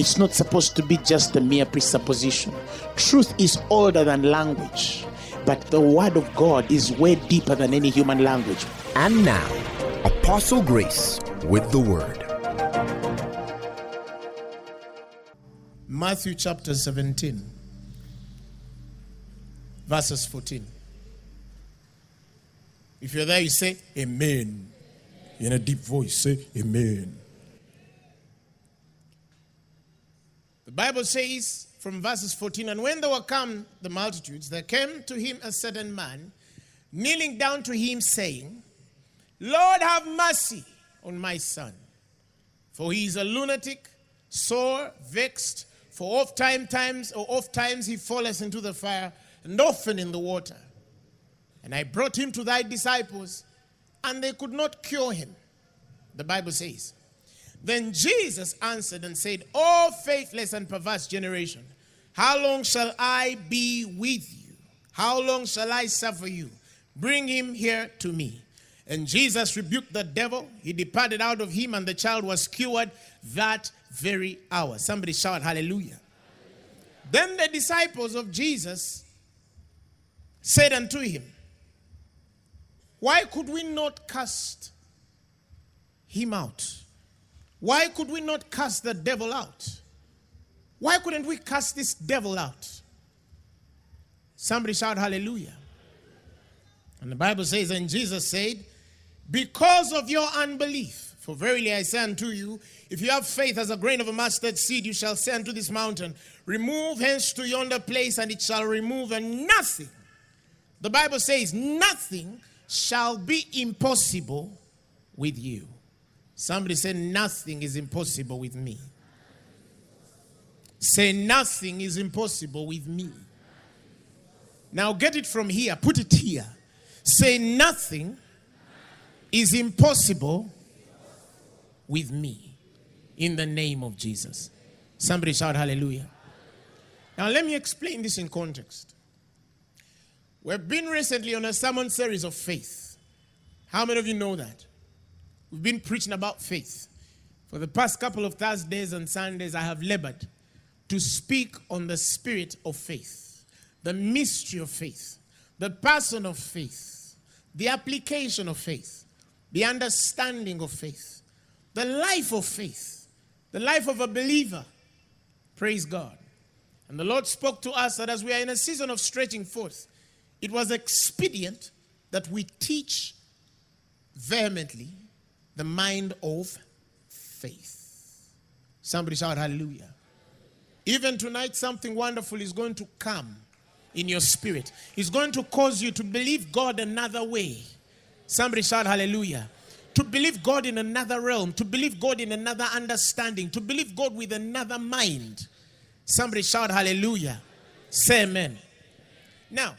It's not supposed to be just a mere presupposition. Truth is older than language, but the word of God is way deeper than any human language. And now, Apostle Grace with the word. Matthew chapter 17, verses 14. If you're there, you say, Amen. In a deep voice, say, Amen. The Bible says from verses 14, and when they were come, the multitudes, there came to him a certain man, kneeling down to him, saying, Lord, have mercy on my son, for he is a lunatic, sore, vexed, for oft time times or oft times he falleth into the fire, and often in the water. And I brought him to thy disciples, and they could not cure him. The Bible says. Then Jesus answered and said, O faithless and perverse generation, how long shall I be with you? How long shall I suffer you? Bring him here to me. And Jesus rebuked the devil. He departed out of him, and the child was cured that very hour. Somebody shout, Hallelujah. Then the disciples of Jesus said unto him, Why could we not cast him out? Why could we not cast the devil out? Why couldn't we cast this devil out? Somebody shout hallelujah. And the Bible says, and Jesus said, Because of your unbelief, for verily I say unto you, if you have faith as a grain of a mustard seed, you shall say unto this mountain, Remove hence to yonder place, and it shall remove, and nothing. The Bible says, Nothing shall be impossible with you. Somebody say, Nothing is impossible with me. Say, Nothing is impossible with me. Now get it from here, put it here. Say, Nothing is impossible with me in the name of Jesus. Somebody shout hallelujah. Now, let me explain this in context. We've been recently on a sermon series of faith. How many of you know that? We've been preaching about faith. For the past couple of Thursdays and Sundays, I have labored to speak on the spirit of faith, the mystery of faith, the person of faith, the application of faith, the understanding of faith, the life of faith, the life of a believer. Praise God. And the Lord spoke to us that as we are in a season of stretching forth, it was expedient that we teach vehemently the mind of faith. Somebody shout hallelujah. Even tonight, something wonderful is going to come in your spirit. It's going to cause you to believe God another way. Somebody shout hallelujah. To believe God in another realm, to believe God in another understanding, to believe God with another mind. Somebody shout hallelujah. Say amen. Now,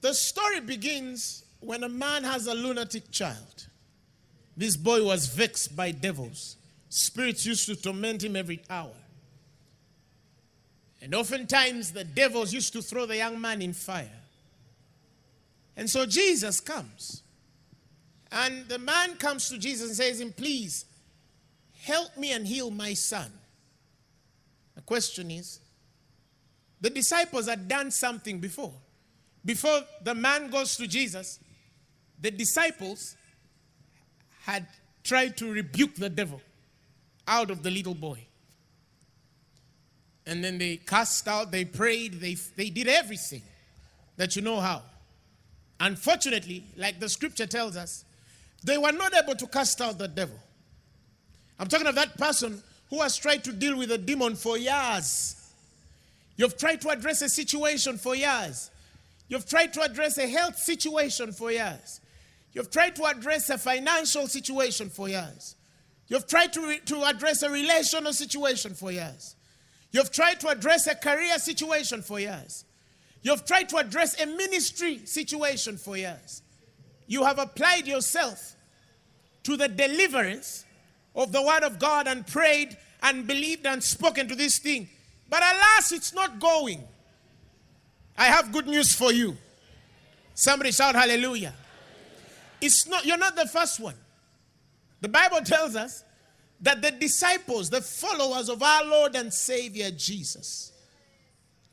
the story begins when a man has a lunatic child. This boy was vexed by devils. Spirits used to torment him every hour. And oftentimes the devils used to throw the young man in fire. And so Jesus comes. And the man comes to Jesus and says, him, Please help me and heal my son. The question is the disciples had done something before. Before the man goes to Jesus, the disciples had tried to rebuke the devil out of the little boy. And then they cast out, they prayed, they, they did everything that you know how. Unfortunately, like the scripture tells us, they were not able to cast out the devil. I'm talking of that person who has tried to deal with a demon for years. You've tried to address a situation for years. You've tried to address a health situation for years. You've tried to address a financial situation for years. You've tried to, re- to address a relational situation for years. You've tried to address a career situation for years. You've tried to address a ministry situation for years. You have applied yourself to the deliverance of the Word of God and prayed and believed and spoken to this thing. But alas, it's not going. I have good news for you. Somebody shout hallelujah. It's not, you're not the first one. The Bible tells us that the disciples, the followers of our Lord and Savior Jesus,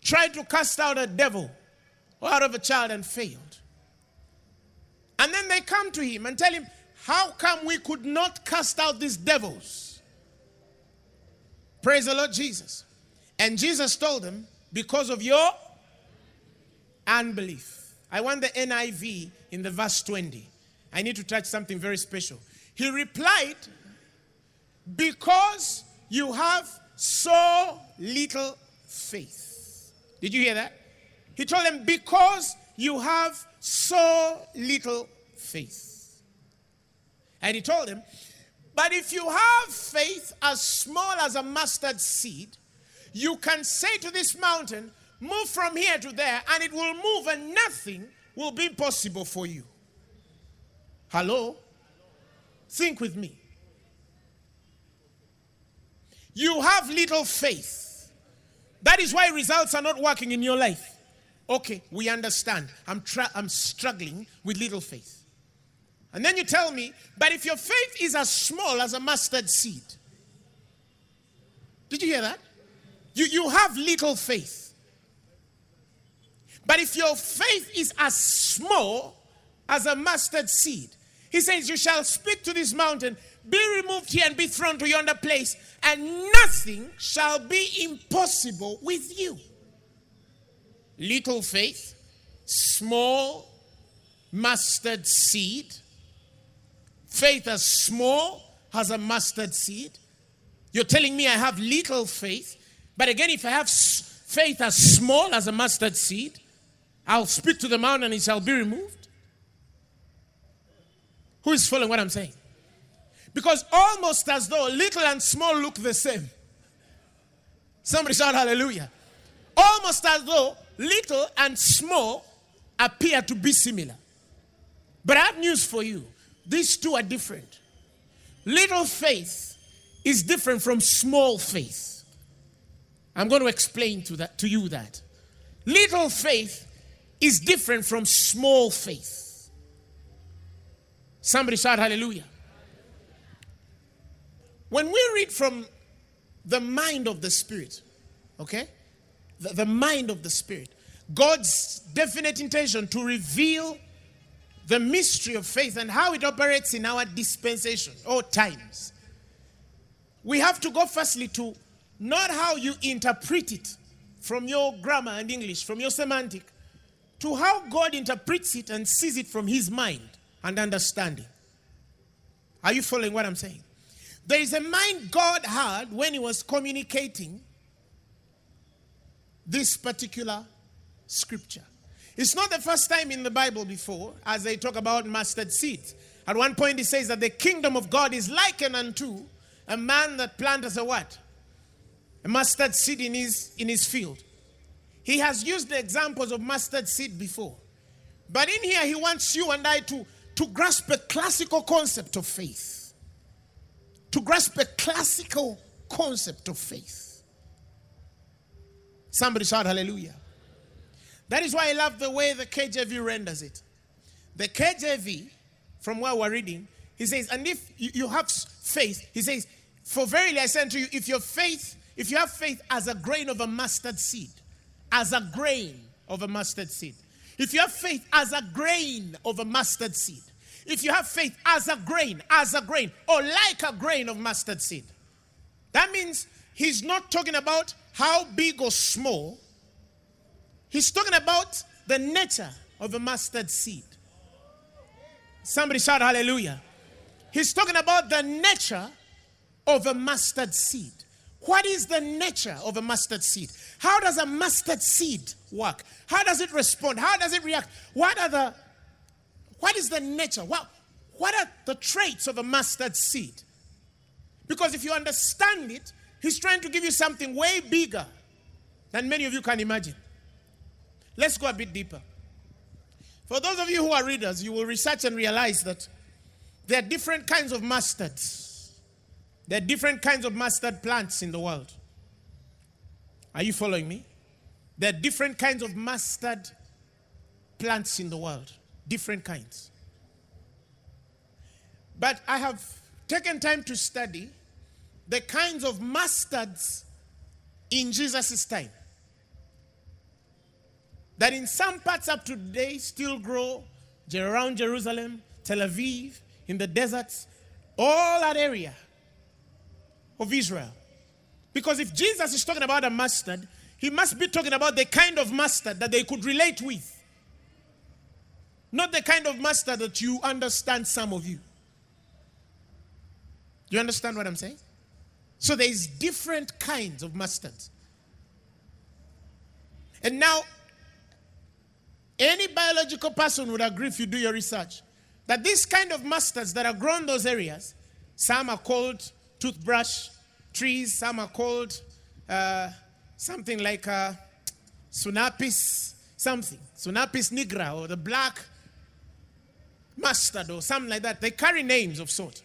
tried to cast out a devil out of a child and failed. And then they come to him and tell him, How come we could not cast out these devils? Praise the Lord Jesus. And Jesus told them, Because of your unbelief. I want the NIV in the verse 20. I need to touch something very special. He replied, Because you have so little faith. Did you hear that? He told them, Because you have so little faith. And he told them, But if you have faith as small as a mustard seed, you can say to this mountain, Move from here to there, and it will move, and nothing will be possible for you. Hello? Think with me. You have little faith. That is why results are not working in your life. Okay, we understand. I'm, tra- I'm struggling with little faith. And then you tell me, but if your faith is as small as a mustard seed, did you hear that? You, you have little faith. But if your faith is as small as a mustard seed, he says, You shall speak to this mountain, be removed here and be thrown to yonder place, and nothing shall be impossible with you. Little faith, small mustard seed, faith as small as a mustard seed. You're telling me I have little faith, but again, if I have faith as small as a mustard seed, I'll speak to the mountain and it shall be removed. Who is following what I'm saying? Because almost as though little and small look the same. Somebody shout hallelujah. Almost as though little and small appear to be similar. But I have news for you. These two are different. Little faith is different from small faith. I'm going to explain to that to you that. Little faith is different from small faith. Somebody shout hallelujah. When we read from the mind of the Spirit, okay? The, the mind of the Spirit, God's definite intention to reveal the mystery of faith and how it operates in our dispensation or times. We have to go firstly to not how you interpret it from your grammar and English, from your semantic, to how God interprets it and sees it from his mind and understanding. Are you following what I'm saying? There is a mind God had when he was communicating this particular scripture. It's not the first time in the Bible before as they talk about mustard seeds. At one point, it says that the kingdom of God is likened unto a man that planteth a what? A mustard seed in his, in his field. He has used the examples of mustard seed before. But in here, he wants you and I to, to grasp a classical concept of faith. To grasp a classical concept of faith. Somebody shout hallelujah. That is why I love the way the KJV renders it. The KJV, from where we're reading, he says, and if you have faith, he says, for verily I say unto you, if your faith, if you have faith as a grain of a mustard seed, as a grain of a mustard seed. If you have faith as a grain of a mustard seed, if you have faith as a grain, as a grain, or like a grain of mustard seed, that means he's not talking about how big or small, he's talking about the nature of a mustard seed. Somebody shout hallelujah. He's talking about the nature of a mustard seed. What is the nature of a mustard seed? How does a mustard seed work? How does it respond? How does it react? What are the what is the nature? What, what are the traits of a mustard seed? Because if you understand it, he's trying to give you something way bigger than many of you can imagine. Let's go a bit deeper. For those of you who are readers, you will research and realize that there are different kinds of mustards. There are different kinds of mustard plants in the world. Are you following me? There are different kinds of mustard plants in the world. Different kinds. But I have taken time to study the kinds of mustards in Jesus' time that in some parts up to today still grow around Jerusalem, Tel Aviv, in the deserts, all that area of Israel. Because if Jesus is talking about a mustard, he must be talking about the kind of mustard that they could relate with. Not the kind of mustard that you understand, some of you. Do you understand what I'm saying? So there's different kinds of mustards. And now, any biological person would agree if you do your research that this kind of mustards that are grown those areas, some are called toothbrush trees, some are called uh, something like uh, Sinapis, something, Sinapis nigra, or the black mustard, or something like that. They carry names of sort.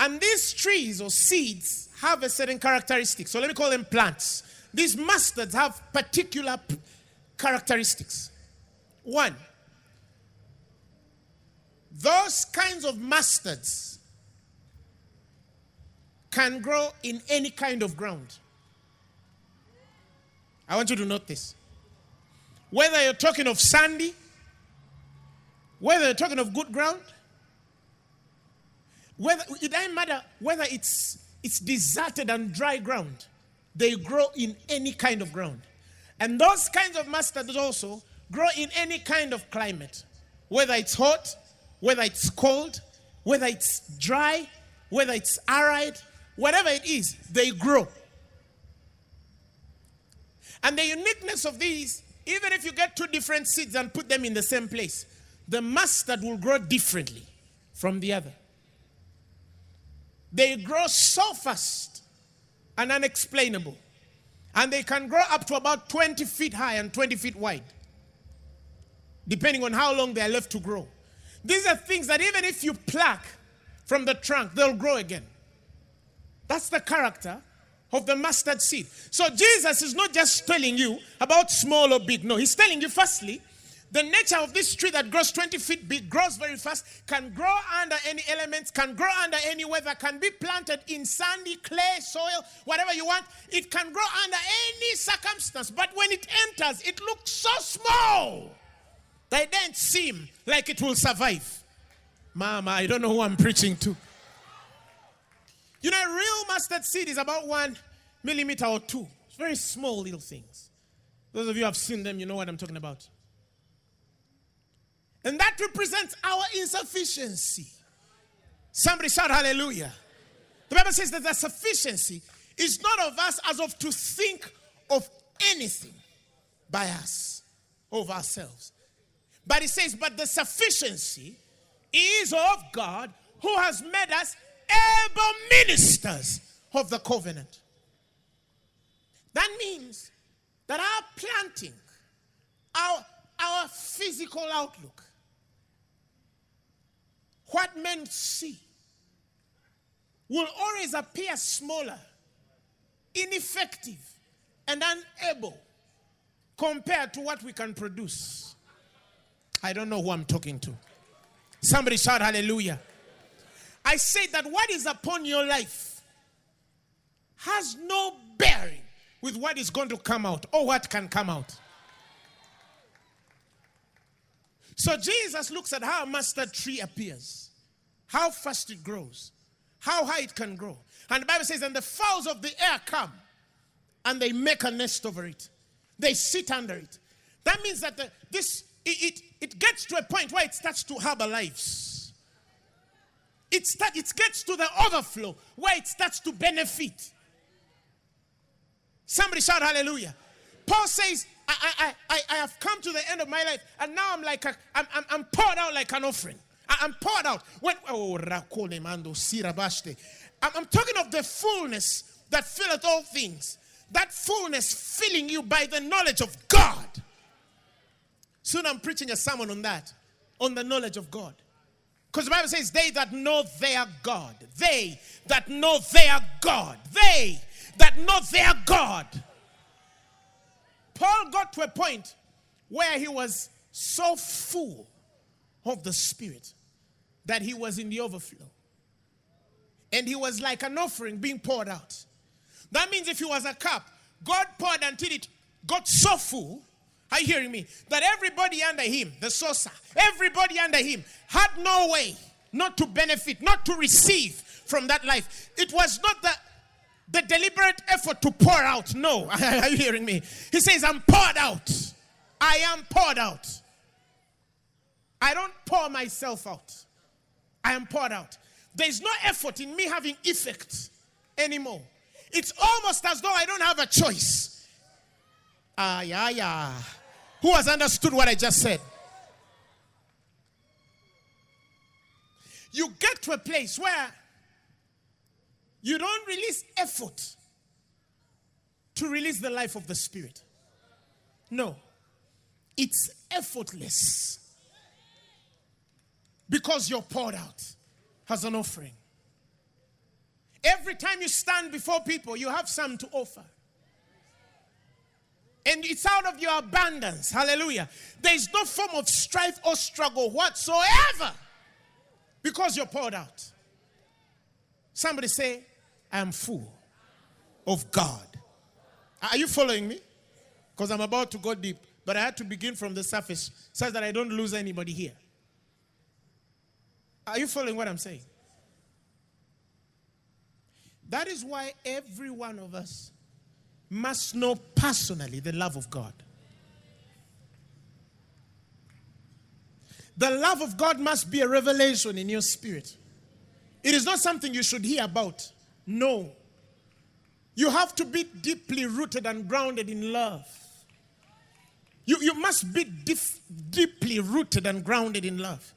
And these trees or seeds have a certain characteristic. So let me call them plants. These mustards have particular p- characteristics. One, those kinds of mustards can grow in any kind of ground. I want you to note this. Whether you're talking of sandy, whether you're talking of good ground, whether it doesn't matter whether it's it's deserted and dry ground, they grow in any kind of ground. And those kinds of mustards also grow in any kind of climate, whether it's hot, whether it's cold, whether it's dry, whether it's arid, whatever it is, they grow. And the uniqueness of these, even if you get two different seeds and put them in the same place, the mustard will grow differently from the other. They grow so fast and unexplainable. And they can grow up to about 20 feet high and 20 feet wide, depending on how long they are left to grow. These are things that even if you pluck from the trunk, they'll grow again. That's the character of the mustard seed. So Jesus is not just telling you about small or big. No, he's telling you firstly, the nature of this tree that grows 20 feet big, grows very fast, can grow under any elements, can grow under any weather, can be planted in sandy, clay, soil, whatever you want. It can grow under any circumstance. But when it enters, it looks so small that it doesn't seem like it will survive. Mama, I don't know who I'm preaching to. You know, a real mustard seed is about one millimeter or two. It's very small little things. Those of you who have seen them, you know what I'm talking about. And that represents our insufficiency. Somebody shout hallelujah. The Bible says that the sufficiency is not of us as of to think of anything by us, of ourselves. But it says, but the sufficiency is of God who has made us able ministers of the covenant. That means that our planting, our, our physical outlook, what men see will always appear smaller, ineffective, and unable compared to what we can produce. I don't know who I'm talking to. Somebody shout hallelujah. I say that what is upon your life has no bearing with what is going to come out or what can come out. So Jesus looks at how a mustard tree appears, how fast it grows, how high it can grow. And the Bible says, and the fowls of the air come and they make a nest over it. They sit under it. That means that the, this it, it, it gets to a point where it starts to harbor lives. It, start, it gets to the overflow where it starts to benefit. Somebody shout hallelujah. Paul says, I, I, I, I have come to the end of my life, and now I'm like, a, I'm, I'm, I'm poured out like an offering. I, am poured out. When, oh. I'm, I'm talking of the fullness that filleth all things. that fullness filling you by the knowledge of God. Soon I'm preaching a sermon on that, on the knowledge of God. Because the Bible says, they that know their God, they that know their God, they that know their God. Paul got to a point where he was so full of the Spirit that he was in the overflow. And he was like an offering being poured out. That means if he was a cup, God poured until it got so full. Are you hearing me? That everybody under him, the saucer, everybody under him had no way not to benefit, not to receive from that life. It was not the, the deliberate effort to pour out. No. Are you hearing me? He says, I'm poured out. I am poured out. I don't pour myself out. I am poured out. There is no effort in me having effect anymore. It's almost as though I don't have a choice. Ah, yeah, yeah. Who has understood what I just said? You get to a place where you don't release effort to release the life of the Spirit. No, it's effortless because you're poured out as an offering. Every time you stand before people, you have some to offer. And it's out of your abundance. Hallelujah. There is no form of strife or struggle whatsoever because you're poured out. Somebody say, I am full of God. Are you following me? Because I'm about to go deep, but I had to begin from the surface so that I don't lose anybody here. Are you following what I'm saying? That is why every one of us must know personally the love of God. The love of God must be a revelation in your spirit. It is not something you should hear about. No. You have to be deeply rooted and grounded in love. You, you must be dif- deeply rooted and grounded in love.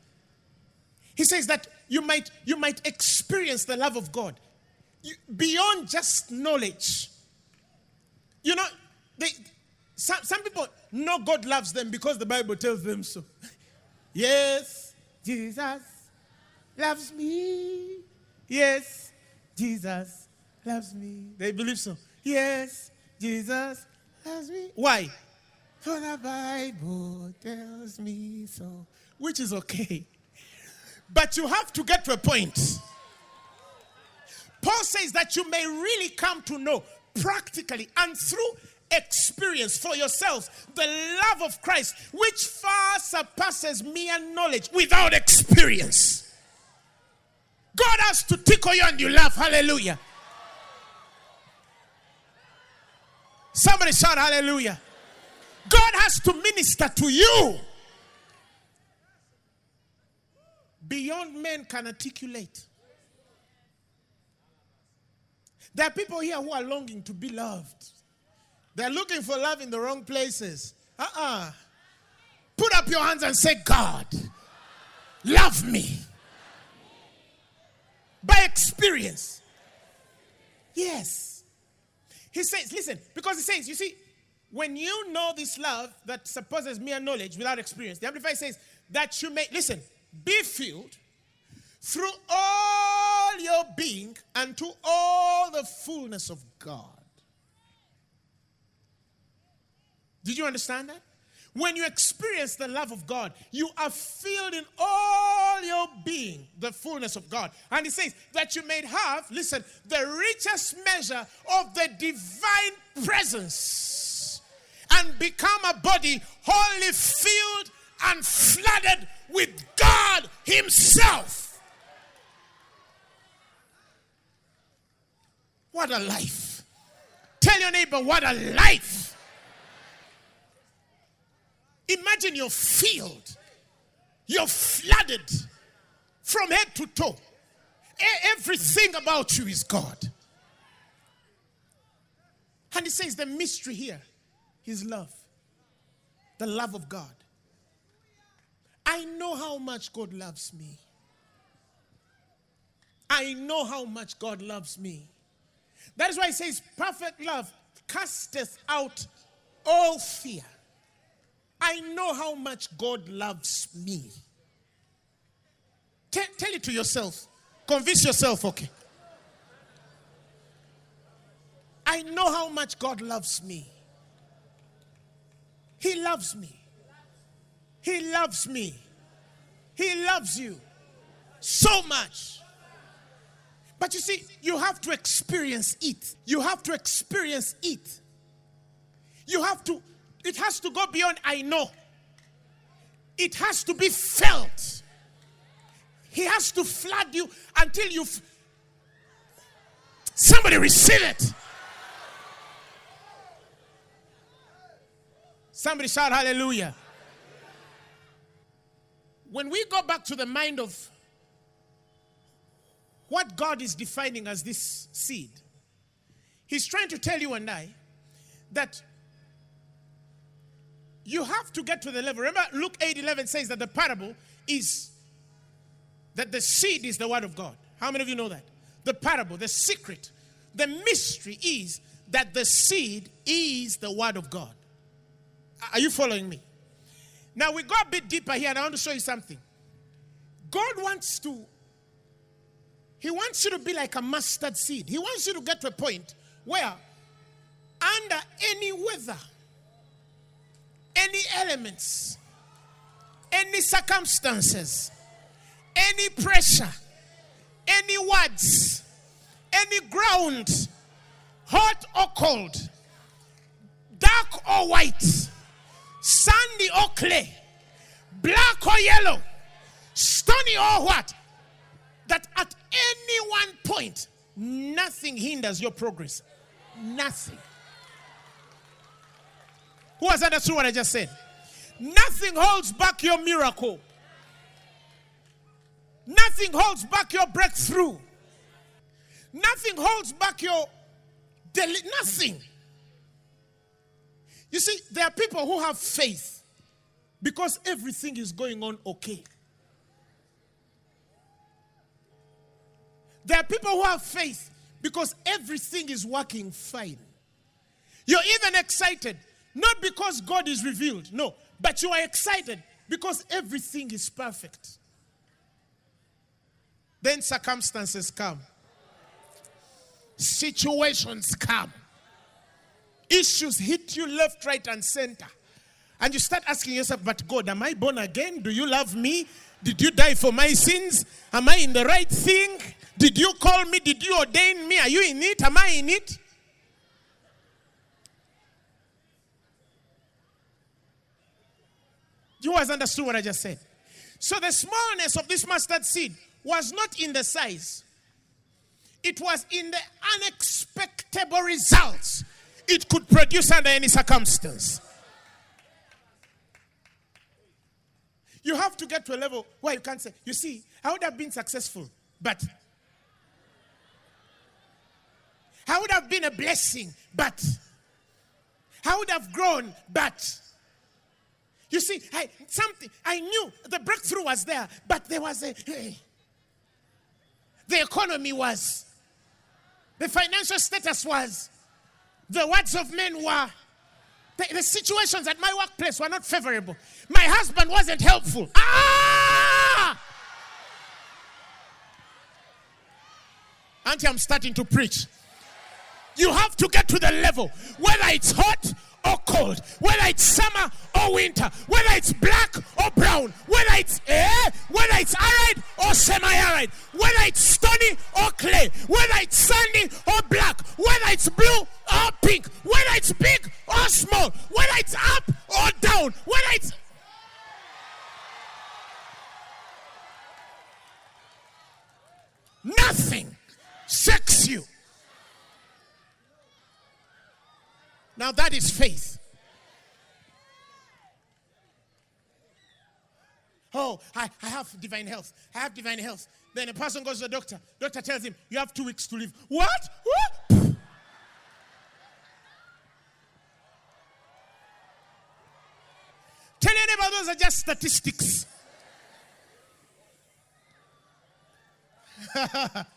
He says that you might, you might experience the love of God you, beyond just knowledge. You know, they, some, some people know God loves them because the Bible tells them so. yes, Jesus loves me. Yes, Jesus loves me. They believe so. Yes, Jesus loves me. Why? For the Bible tells me so. Which is okay. But you have to get to a point. Paul says that you may really come to know practically and through experience for yourselves the love of Christ, which far surpasses mere knowledge without experience. God has to tickle you and you laugh. Hallelujah. Somebody shout hallelujah. God has to minister to you beyond men can articulate. There are people here who are longing to be loved. They're looking for love in the wrong places. Uh uh-uh. uh Put up your hands and say, God, love me. By experience. Yes. He says, listen, because he says, you see, when you know this love that supposes mere knowledge without experience, the Amplified says that you may, listen, be filled through all your being and to all the fullness of God. Did you understand that? When you experience the love of God, you are filled in all your being, the fullness of God. And he says that you may have, listen, the richest measure of the divine presence and become a body wholly filled and flooded with God Himself. What a life. Tell your neighbor, what a life. Imagine your field. you're flooded from head to toe. Everything about you is God. And he says the mystery here is love, the love of God. I know how much God loves me. I know how much God loves me. That is why he says perfect love casteth out all fear. I know how much God loves me. Tell, tell it to yourself. Convince yourself, okay. I know how much God loves me. He loves me. He loves me. He loves you so much. But you see, you have to experience it. You have to experience it. You have to, it has to go beyond I know. It has to be felt. He has to flood you until you. F- Somebody receive it. Somebody shout hallelujah. When we go back to the mind of what God is defining as this seed, He's trying to tell you and I that you have to get to the level. Remember, Luke 8 11 says that the parable is that the seed is the word of God. How many of you know that? The parable, the secret, the mystery is that the seed is the word of God. Are you following me? Now we go a bit deeper here and I want to show you something. God wants to, He wants you to be like a mustard seed. He wants you to get to a point where, under any weather, any elements, any circumstances, any pressure, any words, any ground, hot or cold, dark or white, sandy or clay, black or yellow, stony or what, that at any one point, nothing hinders your progress. Nothing. Who has understood what I just said? Nothing holds back your miracle. Nothing holds back your breakthrough. Nothing holds back your deli- nothing. You see, there are people who have faith because everything is going on okay. There are people who have faith because everything is working fine. You're even excited, not because God is revealed, no, but you are excited because everything is perfect. Then circumstances come, situations come, issues hit you left, right, and center. And you start asking yourself, but God, am I born again? Do you love me? Did you die for my sins? Am I in the right thing? Did you call me? Did you ordain me? Are you in it? Am I in it? You guys understood what I just said? So the smallness of this mustard seed was not in the size, it was in the unexpected results it could produce under any circumstance. You have to get to a level where you can't say, you see, I would have been successful, but I would have been a blessing, but I would have grown, but you see, I something I knew the breakthrough was there, but there was a hey, the economy was, the financial status was, the words of men were, the, the situations at my workplace were not favorable. My husband wasn't helpful. Ah! Auntie, I'm starting to preach. You have to get to the level, whether it's hot or cold, whether it's summer or winter, whether it's black or brown, whether it's air, whether it's arid or semi-arid, whether it's stony or clay, whether it's sandy or black, whether it's blue or pink, whether it's big or small, whether it's up or down, whether it's nothing shakes you. Now that is faith. Oh, I, I have divine health. I have divine health. Then a person goes to the doctor. Doctor tells him, You have two weeks to live. What? What? Tell neighbor those are just statistics.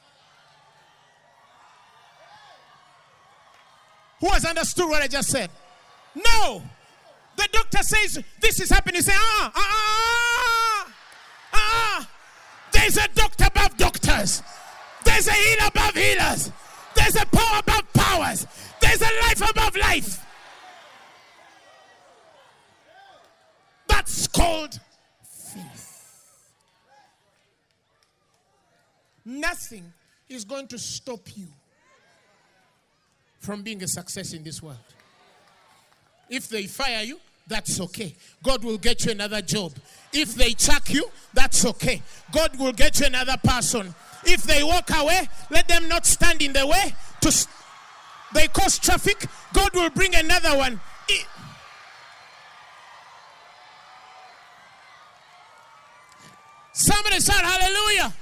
Who has understood what I just said? No. The doctor says this is happening. Say, ah, ah, ah, ah, ah. There's a doctor above doctors. There's a healer above healers. There's a power above powers. There's a life above life. That's called faith. Nothing is going to stop you from being a success in this world. If they fire you, that's okay. God will get you another job. If they chuck you, that's okay. God will get you another person. If they walk away, let them not stand in the way. To st- they cause traffic, God will bring another one. I- Somebody shout hallelujah.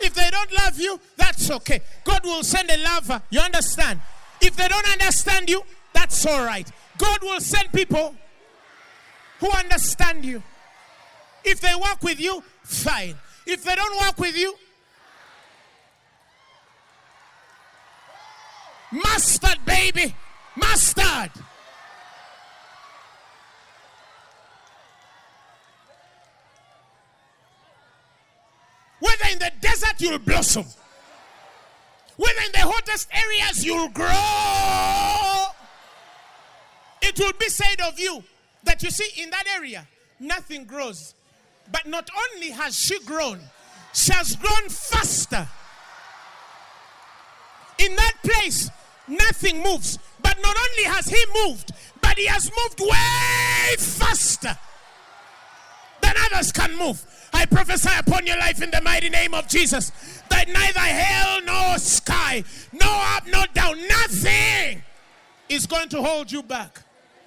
If they don't love you, that's okay. God will send a lover. You understand? If they don't understand you, that's all right. God will send people who understand you. If they work with you, fine. If they don't work with you, mustard, baby. Mustard. Whether in the desert, you'll blossom. Whether in the hottest areas, you'll grow. It will be said of you that you see in that area, nothing grows. But not only has she grown, she has grown faster. In that place, nothing moves. But not only has he moved, but he has moved way faster others can move. I prophesy upon your life in the mighty name of Jesus that neither hell nor sky, no up, no down, nothing is going to hold you back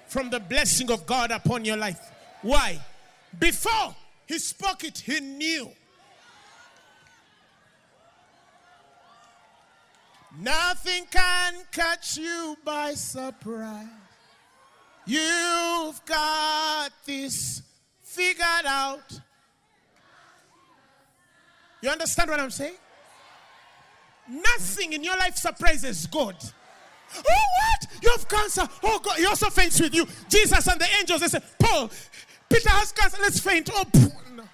from the blessing of God upon your life. Why? Before he spoke it, he knew. Nothing can catch you by surprise. You've got this figured out. You understand what I'm saying? Nothing in your life surprises God. Oh, what? You have cancer. Oh, God. He also faints with you. Jesus and the angels, they say, Paul, Peter has cancer. Let's faint. Oh, no.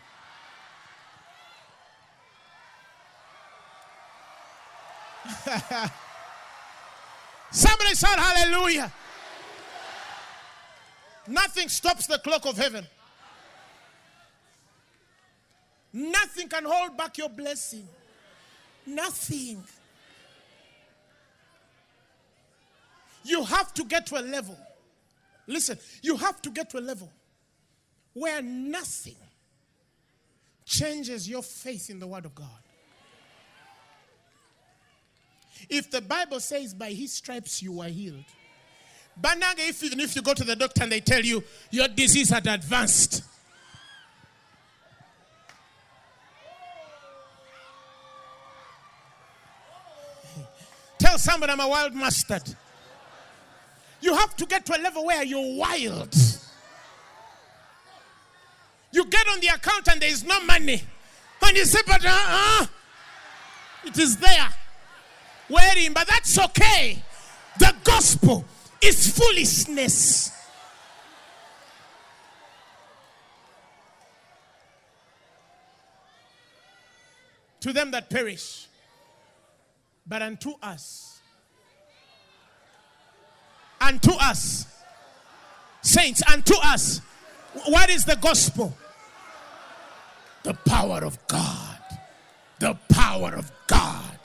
Somebody shout hallelujah. Nothing stops the clock of heaven. Nothing can hold back your blessing. Nothing. You have to get to a level. Listen, you have to get to a level where nothing changes your faith in the Word of God. If the Bible says by his stripes you are healed, but now if, if you go to the doctor and they tell you your disease had advanced, tell somebody I'm a wild mustard. You have to get to a level where you're wild. You get on the account and there is no money. And you say, but uh, uh it is there. Waiting, but that's okay. The gospel is foolishness. To them that perish, but unto us, unto us, saints, unto us, what is the gospel? The power of God. The power of God.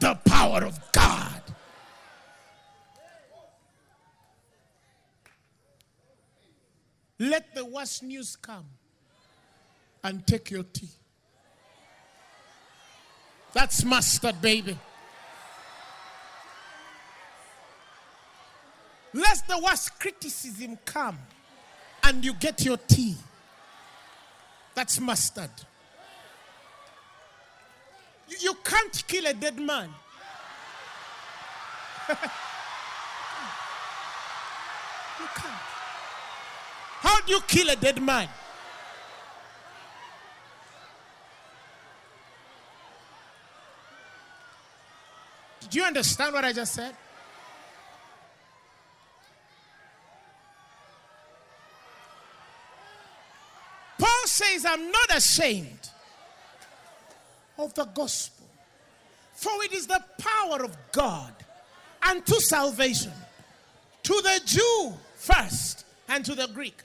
The power of God. Let the worst news come and take your tea. That's mustard, baby. Let the worst criticism come and you get your tea. That's mustard. You, you can't kill a dead man. you can't. How do you kill a dead man? Do you understand what I just said? Paul says, I'm not ashamed of the gospel, for it is the power of God unto salvation to the Jew first and to the Greek.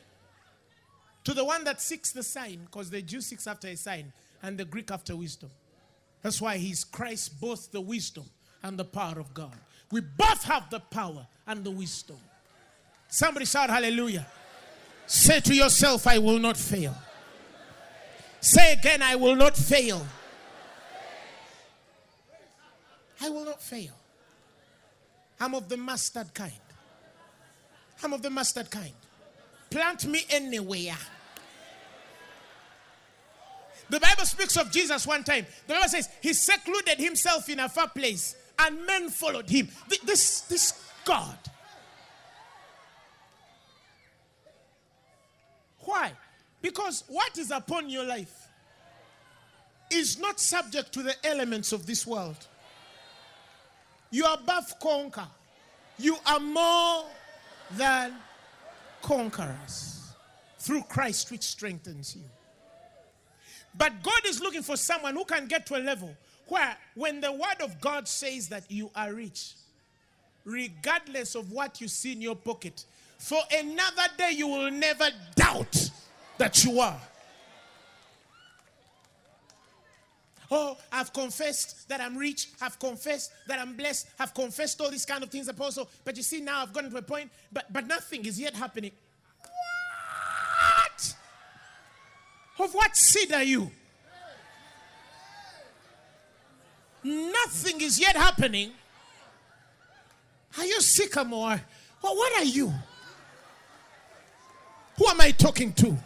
To the one that seeks the sign, because the Jew seeks after a sign and the Greek after wisdom. That's why he's Christ, both the wisdom and the power of God. We both have the power and the wisdom. Somebody shout hallelujah. Say to yourself, I will not fail. Say again, I will not fail. I will not fail. I'm of the mustard kind. I'm of the mustard kind. Plant me anywhere. The Bible speaks of Jesus one time. The Bible says he secluded himself in a far place and men followed him. This, this God. Why? Because what is upon your life is not subject to the elements of this world. You are above conquer. You are more than conquerors through Christ, which strengthens you. But God is looking for someone who can get to a level where, when the word of God says that you are rich, regardless of what you see in your pocket, for another day you will never doubt that you are. Oh, I've confessed that I'm rich. I've confessed that I'm blessed. I've confessed all these kind of things, Apostle. But you see, now I've gotten to a point, but, but nothing is yet happening. What? Of what seed are you? Nothing is yet happening. Are you sycamore? Well, what are you? Who am I talking to?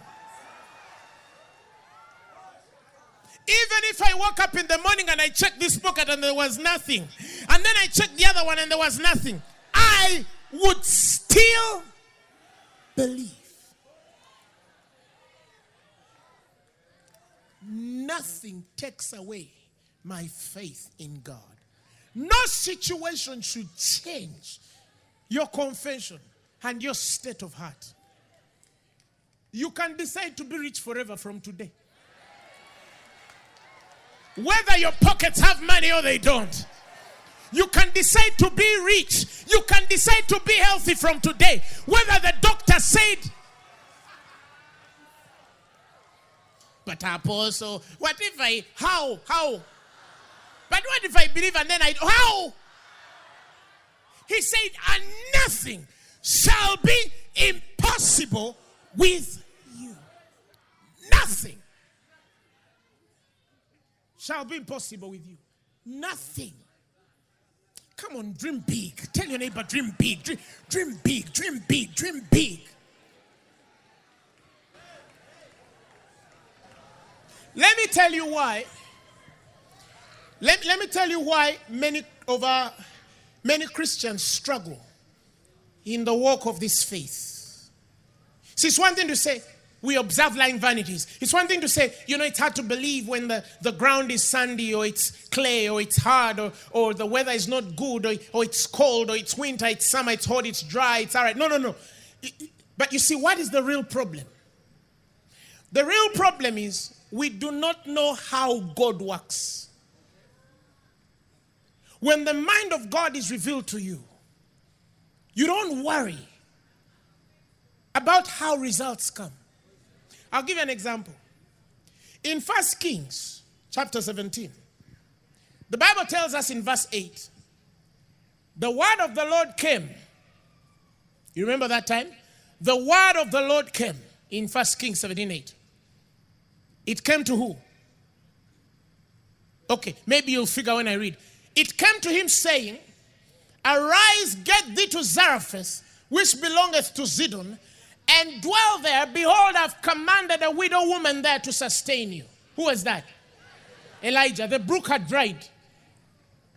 Even if I woke up in the morning and I checked this pocket and there was nothing, and then I checked the other one and there was nothing, I would still believe. Nothing takes away my faith in God. No situation should change your confession and your state of heart. You can decide to be rich forever from today. Whether your pockets have money or they don't. You can decide to be rich. You can decide to be healthy from today. Whether the doctor said, But apostle, what if I how? How? But what if I believe and then I how? He said, and nothing shall be impossible with you. Nothing shall be impossible with you. Nothing. Come on, dream big. Tell your neighbor, dream big, dream, dream big, dream big, dream big. Let me tell you why. Let, let me tell you why many of our many Christians struggle in the walk of this faith. See, it's one thing to say, we observe lying vanities. It's one thing to say, you know, it's hard to believe when the, the ground is sandy or it's clay or it's hard or, or the weather is not good or, or it's cold or it's winter, it's summer, it's hot, it's dry, it's all right. No, no, no. But you see, what is the real problem? The real problem is we do not know how God works. When the mind of God is revealed to you, you don't worry about how results come. I'll give you an example. In First Kings chapter 17, the Bible tells us in verse 8, the word of the Lord came. You remember that time? The word of the Lord came in First Kings 17 8. It came to who? Okay, maybe you'll figure when I read. It came to him saying, Arise, get thee to Zarephath, which belongeth to Zidon, and dwell there. Behold, I've commanded a widow woman there to sustain you. Who was that? Elijah. The brook had dried,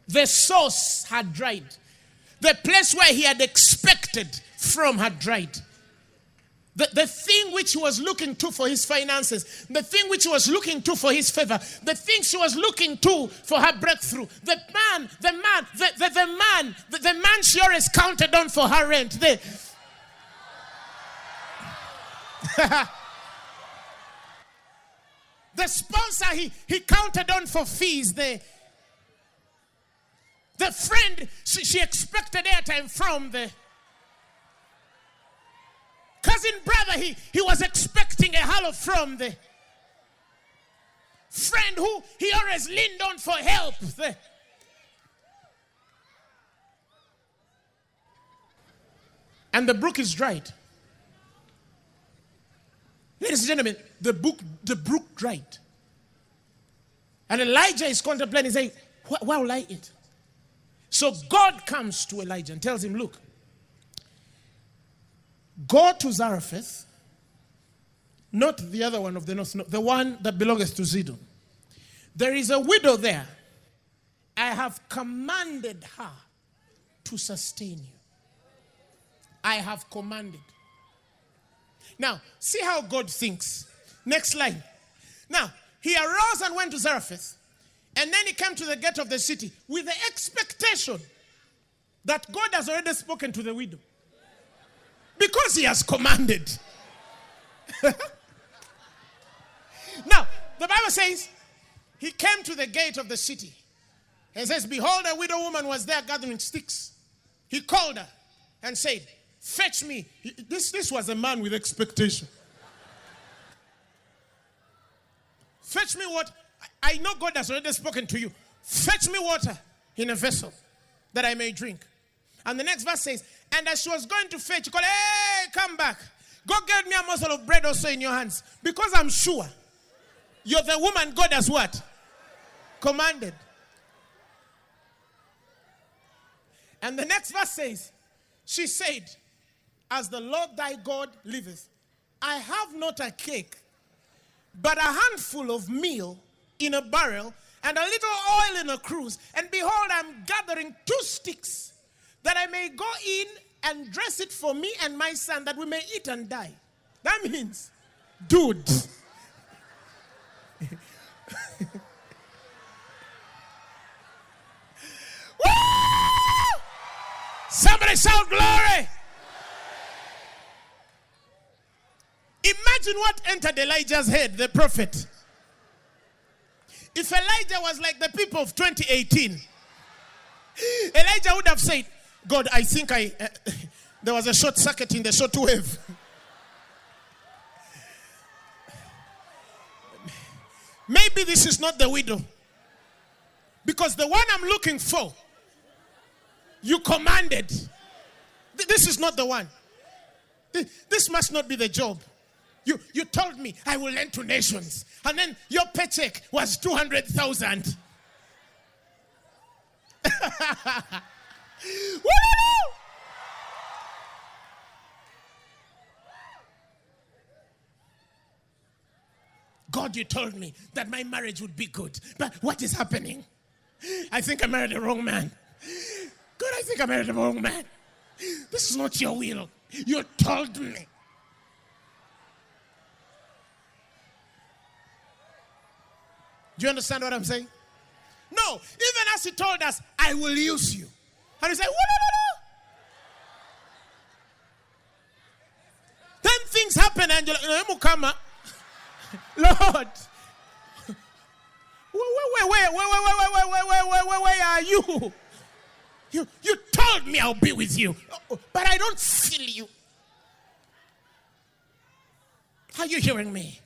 the source had dried, the place where he had expected from had dried. The, the thing which he was looking to for his finances, the thing which he was looking to for his favor, the things she was looking to for her breakthrough, the man, the man, the, the, the man, the, the man she always counted on for her rent, the, the sponsor he, he counted on for fees, the, the friend she, she expected airtime from, the cousin brother he, he was expecting a hello from, the friend who he always leaned on for help. The, and the brook is dried. Ladies and gentlemen, the book, the brook dried. And Elijah is contemplating, saying, Why will I eat? So God comes to Elijah and tells him, Look, go to Zarephath, not the other one of the north, the one that belongs to Zidon. There is a widow there. I have commanded her to sustain you. I have commanded. Now, see how God thinks. Next line. Now, he arose and went to Zarephath, and then he came to the gate of the city with the expectation that God has already spoken to the widow. Because he has commanded. now, the Bible says he came to the gate of the city and says, Behold, a widow woman was there gathering sticks. He called her and said, Fetch me. This, this was a man with expectation. Fetch me what? I know God has already spoken to you. Fetch me water in a vessel that I may drink. And the next verse says, And as she was going to fetch, she called, Hey, come back. Go get me a morsel of bread also in your hands. Because I'm sure you're the woman God has what? Commanded. And the next verse says, She said, as the Lord thy God liveth, I have not a cake, but a handful of meal in a barrel and a little oil in a cruse. And behold, I'm gathering two sticks that I may go in and dress it for me and my son that we may eat and die. That means, dude. Somebody shout glory. Imagine what entered Elijah's head, the prophet. If Elijah was like the people of 2018, Elijah would have said, God, I think I uh, there was a short circuit in the short wave. Maybe this is not the widow. Because the one I'm looking for, you commanded. This is not the one. This must not be the job. You, you told me I will lend to nations. And then your paycheck was 200,000. God, you told me that my marriage would be good. But what is happening? I think I married the wrong man. God, I think I married the wrong man. This is not your will. You told me. Do you understand what I'm saying? No, even as he told us, I will use you. And he said, Then things happen, and you're like, Lord. Where, where, where, where, where, where, where, where, where, where, where, where are you? You, you told me I'll be with you, but I don't feel you. Are you hearing me?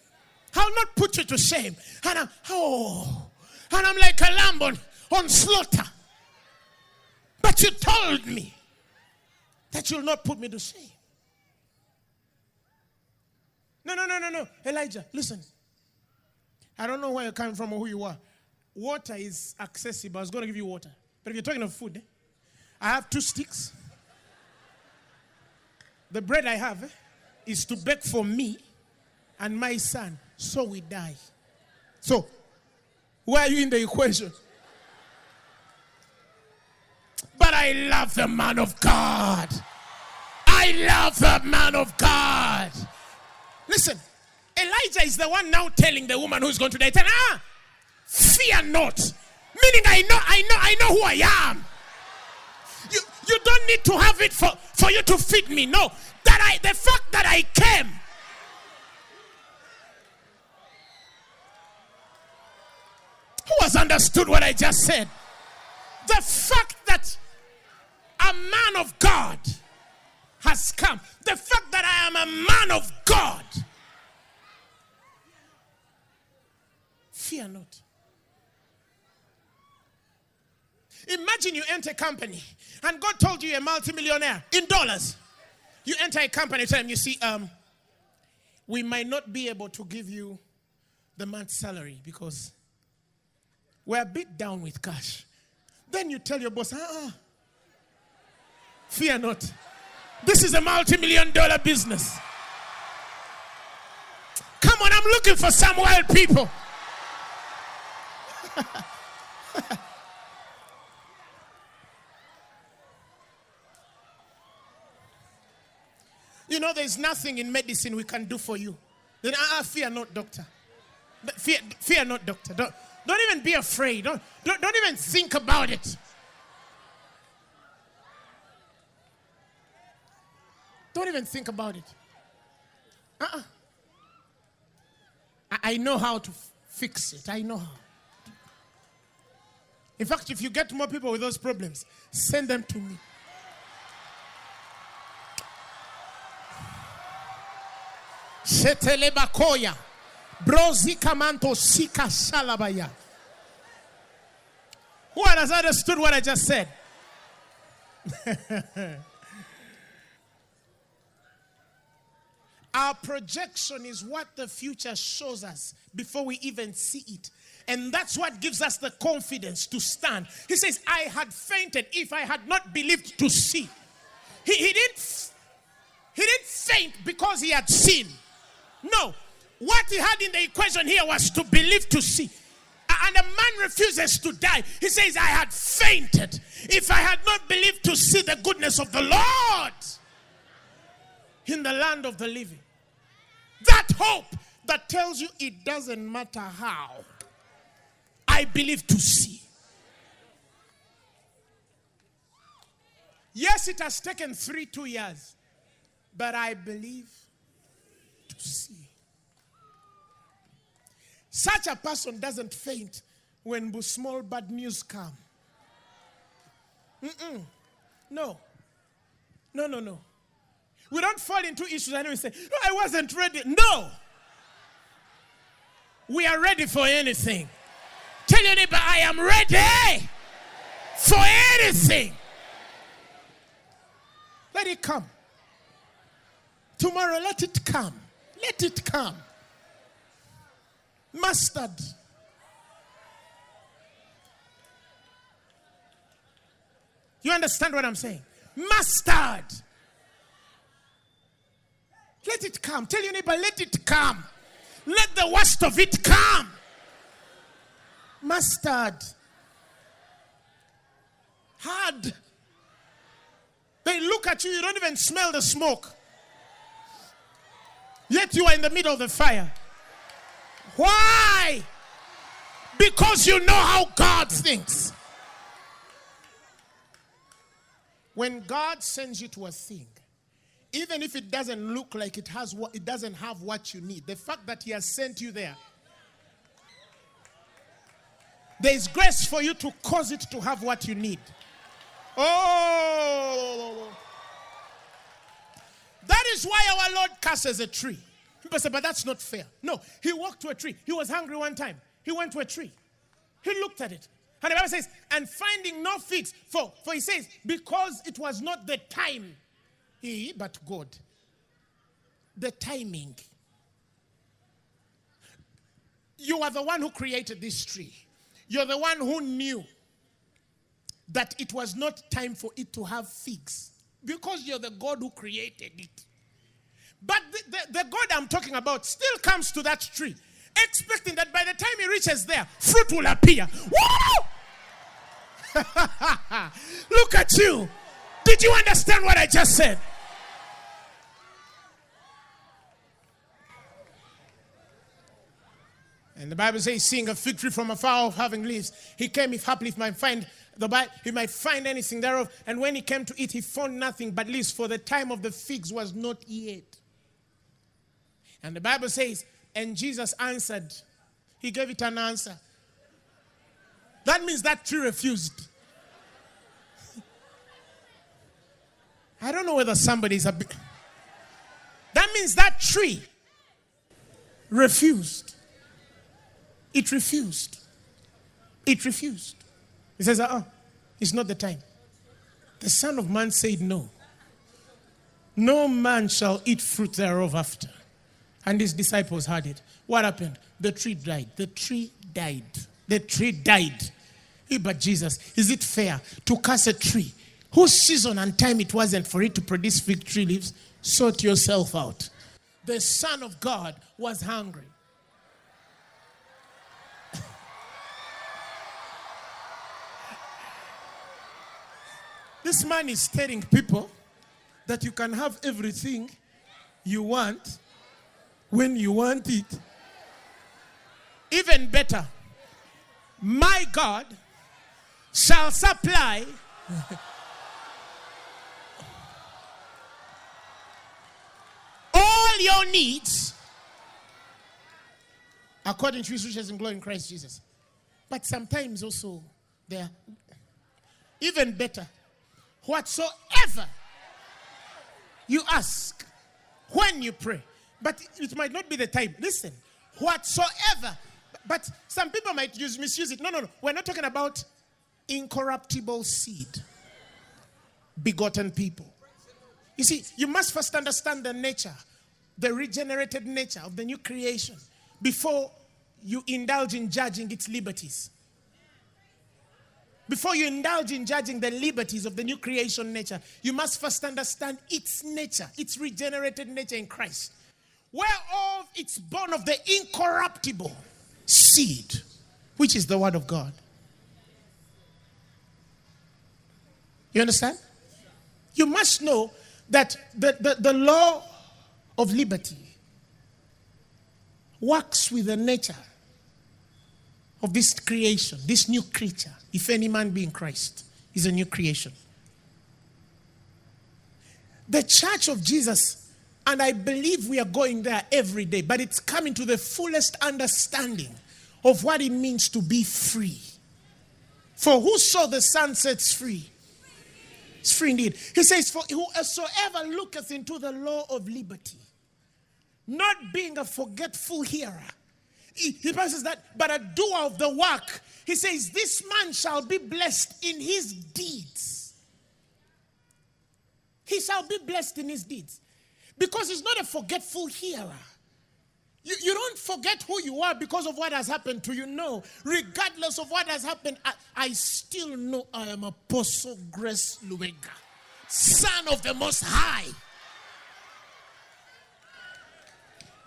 I'll not put you to shame. And I'm, oh, and I'm like a lamb on, on slaughter. But you told me that you'll not put me to shame. No, no, no, no, no. Elijah, listen. I don't know where you're coming from or who you are. Water is accessible. I was going to give you water. But if you're talking of food, eh, I have two sticks. The bread I have eh, is to bake for me and my son so we die. So, why are you in the equation? But I love the man of God. I love the man of God. Listen, Elijah is the one now telling the woman who's going to die, ah, fear not. Meaning, I know, I know, I know who I am. You, you don't need to have it for, for you to feed me. No, that I, the fact that I came those understood what I just said. The fact that a man of God has come, the fact that I am a man of God, fear not. Imagine you enter a company and God told you you're a multimillionaire in dollars. You enter a company, tell them, you see, um, we might not be able to give you the month's salary because we're bit down with cash. Then you tell your boss, ah, fear not. This is a multi million dollar business. Come on, I'm looking for some wild people. you know, there's nothing in medicine we can do for you. Then, ah, fear not, doctor. Fear, fear not, doctor. Don't, don't even be afraid. Don't, don't, don't even think about it. Don't even think about it. Uh-uh. I, I know how to f- fix it. I know how. In fact, if you get more people with those problems, send them to me. Shetelebakoya. Brozika manto sika salabaya. Who has understood what I just said? Our projection is what the future shows us before we even see it. And that's what gives us the confidence to stand. He says, I had fainted if I had not believed to see. He, he, didn't, he didn't faint because he had seen. No. What he had in the equation here was to believe to see. And a man refuses to die. He says, I had fainted if I had not believed to see the goodness of the Lord in the land of the living. That hope that tells you it doesn't matter how. I believe to see. Yes, it has taken three, two years, but I believe to see. Such a person doesn't faint when small bad news come. Mm-mm. No. No, no, no. We don't fall into issues and we say, No, I wasn't ready. No. We are ready for anything. Tell your neighbor, I am ready for anything. Let it come. Tomorrow, let it come. Let it come. Mustard. You understand what I'm saying? Mustard. Let it come. Tell your neighbor, let it come. Let the worst of it come. Mustard. Hard. They look at you, you don't even smell the smoke. Yet you are in the middle of the fire. Why? Because you know how God thinks. When God sends you to a thing, even if it doesn't look like it has what it doesn't have what you need, the fact that He has sent you there, there is grace for you to cause it to have what you need. Oh, that is why our Lord curses a tree. People say, but that's not fair. No, he walked to a tree. He was hungry one time. He went to a tree. He looked at it. And the Bible says, and finding no figs, for, for he says, because it was not the time, he, but God. The timing. You are the one who created this tree. You're the one who knew that it was not time for it to have figs because you're the God who created it. But the, the, the, God I'm talking about still comes to that tree, expecting that by the time he reaches there, fruit will appear. Woo! Look at you. Did you understand what I just said? And the Bible says, seeing a fig tree from afar having leaves, he came if haply he might find the Bible, he might find anything thereof. And when he came to eat, he found nothing but leaves, for the time of the figs was not yet. And the Bible says, and Jesus answered, he gave it an answer. That means that tree refused. I don't know whether somebody's a bit. That means that tree refused. It refused. It refused. He says, uh uh it's not the time. The Son of Man said, No. No man shall eat fruit thereof after. And his disciples heard it. What happened? The tree died. The tree died. The tree died. Hey, but Jesus, is it fair to curse a tree whose season and time it wasn't for it to produce fig tree leaves? Sort yourself out. The Son of God was hungry. this man is telling people that you can have everything you want when you want it. Even better, my God shall supply all your needs according to his riches and glory in Christ Jesus. But sometimes also, there, even better, whatsoever you ask when you pray, but it might not be the time. Listen, whatsoever. But some people might use misuse it. No, no, no. We're not talking about incorruptible seed, begotten people. You see, you must first understand the nature, the regenerated nature of the new creation before you indulge in judging its liberties. Before you indulge in judging the liberties of the new creation nature, you must first understand its nature, its regenerated nature in Christ. Whereof it's born of the incorruptible seed, which is the word of God. You understand? You must know that the, the, the law of liberty works with the nature of this creation, this new creature. If any man be in Christ, is a new creation. The church of Jesus, and I believe we are going there every day, but it's coming to the fullest understanding of what it means to be free. For whoso the Son sets free, is free indeed. He says, For whosoever looketh into the law of liberty, not being a forgetful hearer, he, he says that, but a doer of the work. He says, This man shall be blessed in his deeds. He shall be blessed in his deeds. Because he's not a forgetful hearer. You, you don't forget who you are because of what has happened to you. No. Regardless of what has happened, I, I still know I am Apostle Grace Lubega, son of the Most High.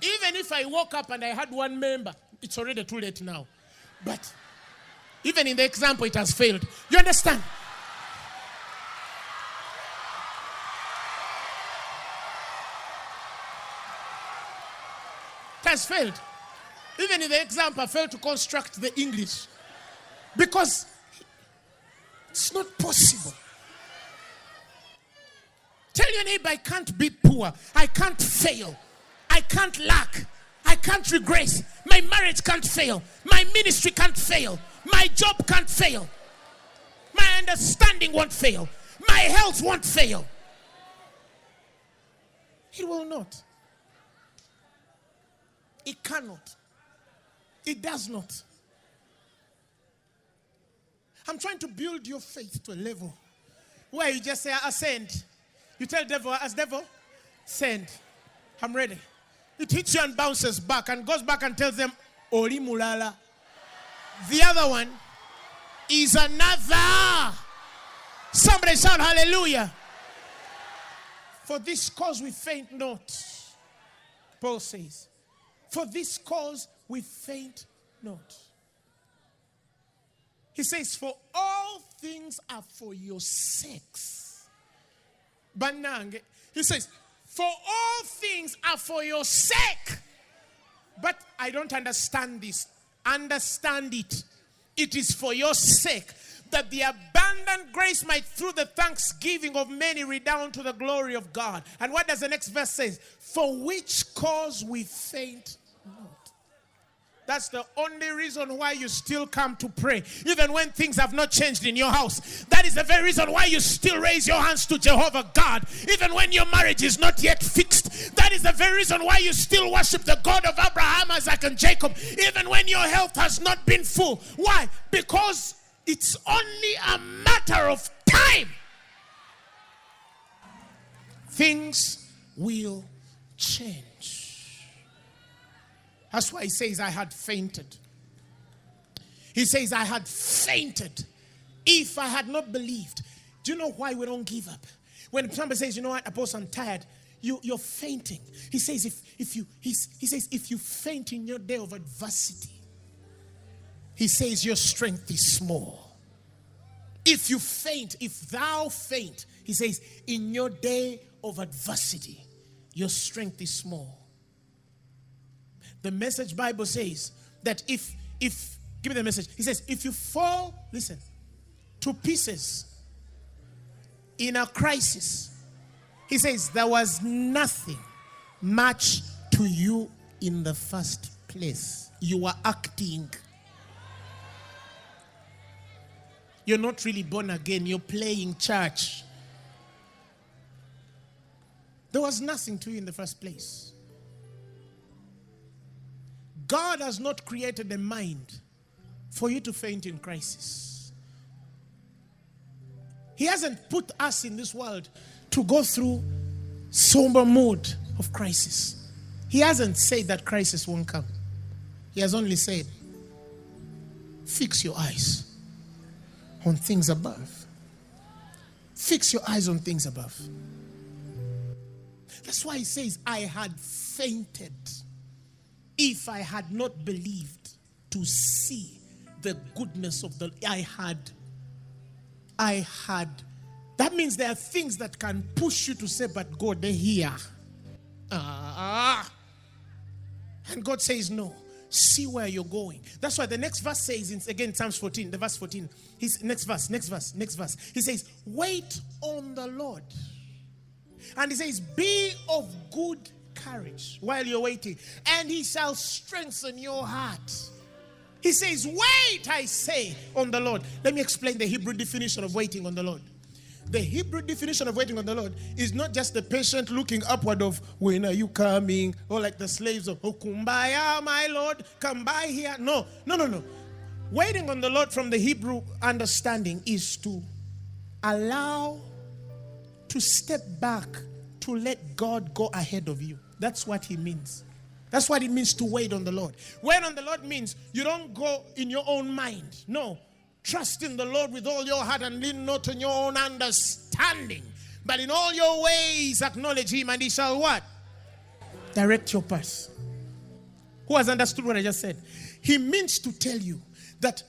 Even if I woke up and I had one member, it's already too late now. But even in the example, it has failed. You understand? Has failed. Even in the example, I failed to construct the English. Because it's not possible. Tell your neighbor, I can't be poor. I can't fail. I can't lack. I can't regress. My marriage can't fail. My ministry can't fail. My job can't fail. My understanding won't fail. My health won't fail. It will not. It cannot. It does not. I'm trying to build your faith to a level where you just say, ascend. You tell devil, as devil, send. I'm ready. It hits you and bounces back and goes back and tells them, Oli mulala. The other one is another. Somebody shout hallelujah. For this cause we faint not. Paul says, For this cause we faint not. He says, For all things are for your sakes. Banange. He says, For all things are for your sake. But I don't understand this. Understand it. It is for your sake that the abundant grace might through the thanksgiving of many redound to the glory of God. And what does the next verse say? For which cause we faint. That's the only reason why you still come to pray, even when things have not changed in your house. That is the very reason why you still raise your hands to Jehovah God, even when your marriage is not yet fixed. That is the very reason why you still worship the God of Abraham, Isaac, and Jacob, even when your health has not been full. Why? Because it's only a matter of time. Things will change. That's why he says, I had fainted. He says, I had fainted if I had not believed. Do you know why we don't give up? When somebody says, you know what, Apostle, I'm tired, you, you're fainting. He says, if, if you, he says, if you faint in your day of adversity, he says, your strength is small. If you faint, if thou faint, he says, in your day of adversity, your strength is small. The message Bible says that if, if, give me the message. He says, if you fall, listen, to pieces in a crisis, he says, there was nothing much to you in the first place. You were acting. You're not really born again, you're playing church. There was nothing to you in the first place. God has not created a mind for you to faint in crisis. He hasn't put us in this world to go through somber mode of crisis. He hasn't said that crisis won't come. He has only said, fix your eyes on things above. Fix your eyes on things above. That's why he says, I had fainted if I had not believed to see the goodness of the I had I had that means there are things that can push you to say but God they're here. Ah. And God says no see where you're going. That's why the next verse says in, again Psalms 14 the verse 14 his next verse next verse next verse. He says wait on the Lord. And he says be of good courage while you're waiting, and he shall strengthen your heart. He says, Wait, I say, on the Lord. Let me explain the Hebrew definition of waiting on the Lord. The Hebrew definition of waiting on the Lord is not just the patient looking upward of when are you coming, or like the slaves of oh kumbaya, ah, my Lord, come by here. No, no, no, no. Waiting on the Lord from the Hebrew understanding is to allow to step back to let God go ahead of you. That's what he means. That's what it means to wait on the Lord. Wait on the Lord means you don't go in your own mind. No. Trust in the Lord with all your heart and lean not on your own understanding. But in all your ways acknowledge him and he shall what? Direct your path. Who has understood what I just said? He means to tell you that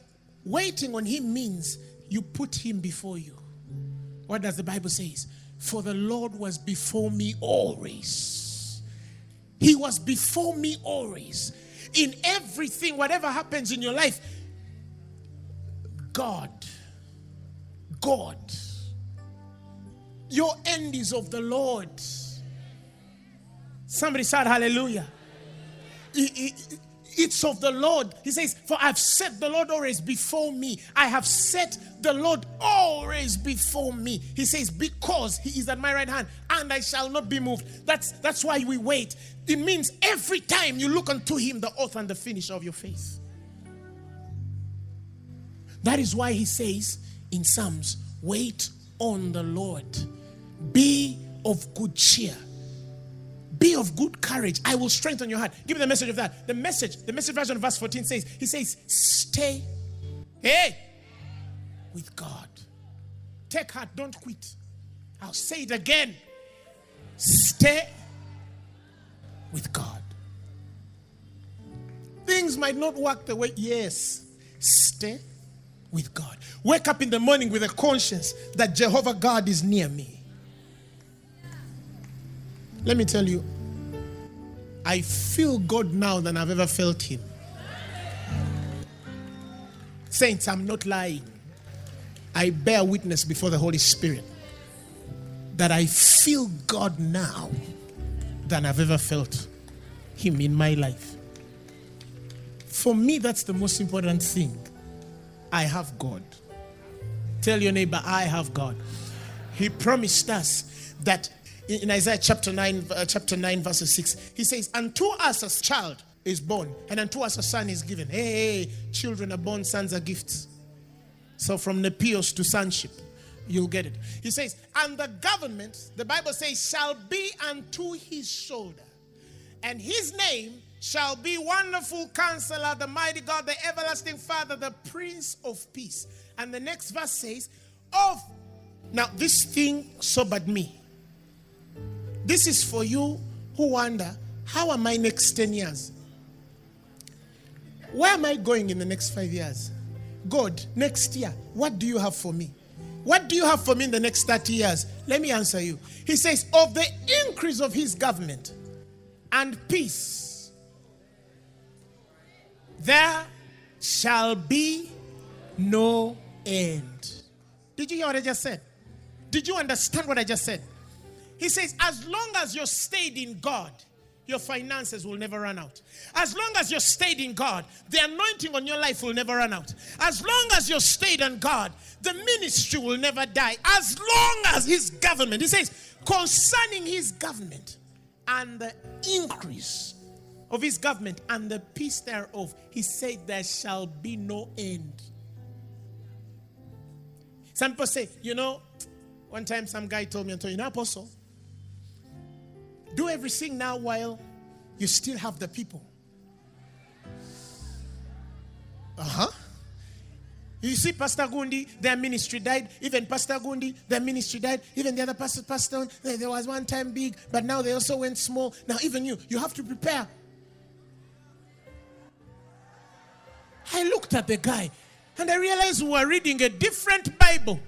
waiting on him means you put him before you. What does the Bible says? For the Lord was before me always he was before me always. In everything, whatever happens in your life, God, God, your end is of the Lord. Somebody shout hallelujah. It's of the Lord. He says, For I've set the Lord always before me. I have set the Lord always before me. He says, Because he is at my right hand, and I shall not be moved. That's that's why we wait. It means every time you look unto him, the author and the finisher of your faith. That is why he says in Psalms, Wait on the Lord. Be of good cheer be of good courage. I will strengthen your heart. Give me the message of that. The message, the message version of verse 14 says, He says, Stay, hey, with God. Take heart, don't quit. I'll say it again. Stay with God. Things might not work the way, yes. Stay with God. Wake up in the morning with a conscience that Jehovah God is near me. Let me tell you, I feel God now than I've ever felt Him. Saints, I'm not lying. I bear witness before the Holy Spirit that I feel God now than I've ever felt Him in my life. For me, that's the most important thing. I have God. Tell your neighbor, I have God. He promised us that in Isaiah chapter 9, uh, chapter 9, verse 6, he says, Unto us a child is born, and unto us a son is given. Hey, children are born, sons are gifts. So from nepios to sonship, you'll get it. He says, And the government, the Bible says, shall be unto his shoulder, and his name shall be Wonderful Counselor, the Mighty God, the Everlasting Father, the Prince of Peace. And the next verse says, Of now this thing sobered me. This is for you who wonder, how are my next 10 years? Where am I going in the next five years? God, next year, what do you have for me? What do you have for me in the next 30 years? Let me answer you. He says, Of the increase of his government and peace, there shall be no end. Did you hear what I just said? Did you understand what I just said? He says, As long as you're stayed in God, your finances will never run out. As long as you're stayed in God, the anointing on your life will never run out. As long as you're stayed in God, the ministry will never die. As long as His government, He says, concerning His government and the increase of His government and the peace thereof, He said, there shall be no end. Some people say, you know, one time some guy told me, told you know, Apostle, do everything now while you still have the people. Uh huh. You see, Pastor Gundi, their ministry died. Even Pastor Gundi, their ministry died. Even the other pastor, Pastor, there was one time big, but now they also went small. Now, even you, you have to prepare. I looked at the guy and I realized we were reading a different Bible.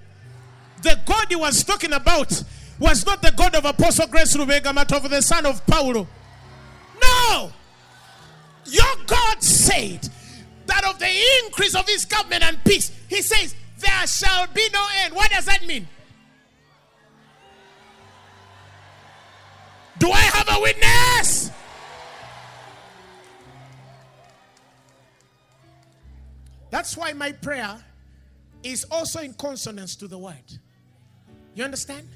The God he was talking about was not the God of Apostle Grace Lubega, but of the son of Paulo. No! Your God said that of the increase of his government and peace, he says, there shall be no end. What does that mean? Do I have a witness? That's why my prayer is also in consonance to the word. You understand?